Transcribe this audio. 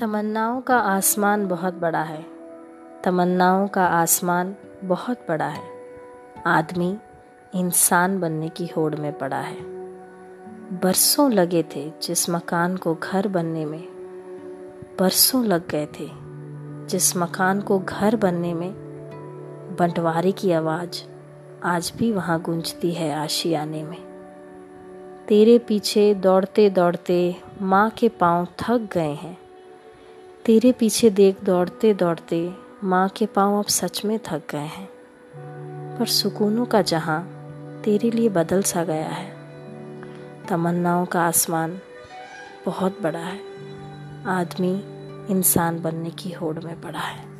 तमन्नाओं का आसमान बहुत बड़ा है। तमन्नाओं का आसमान बहुत बड़ा है। आदमी इंसान बनने की होड़ में पड़ा है। बरसों लगे थे जिस मकान को घर बनने में। बरसों लग गए थे जिस मकान को घर बनने में। बंटवारे की आवाज़ आज भी वहाँ गूंजती है आशियाने में। तेरे पीछे दौड़ते दौड़ते माँ के पाँव थक गए हैं। तेरे पीछे देख दौड़ते दौड़ते माँ के पाँव अब सच में थक गए हैं। पर सुकूनों का जहाँ तेरे लिए बदल सा गया है। तमन्नाओं का आसमान बहुत बड़ा है। आदमी इंसान बनने की होड़ में पड़ा है।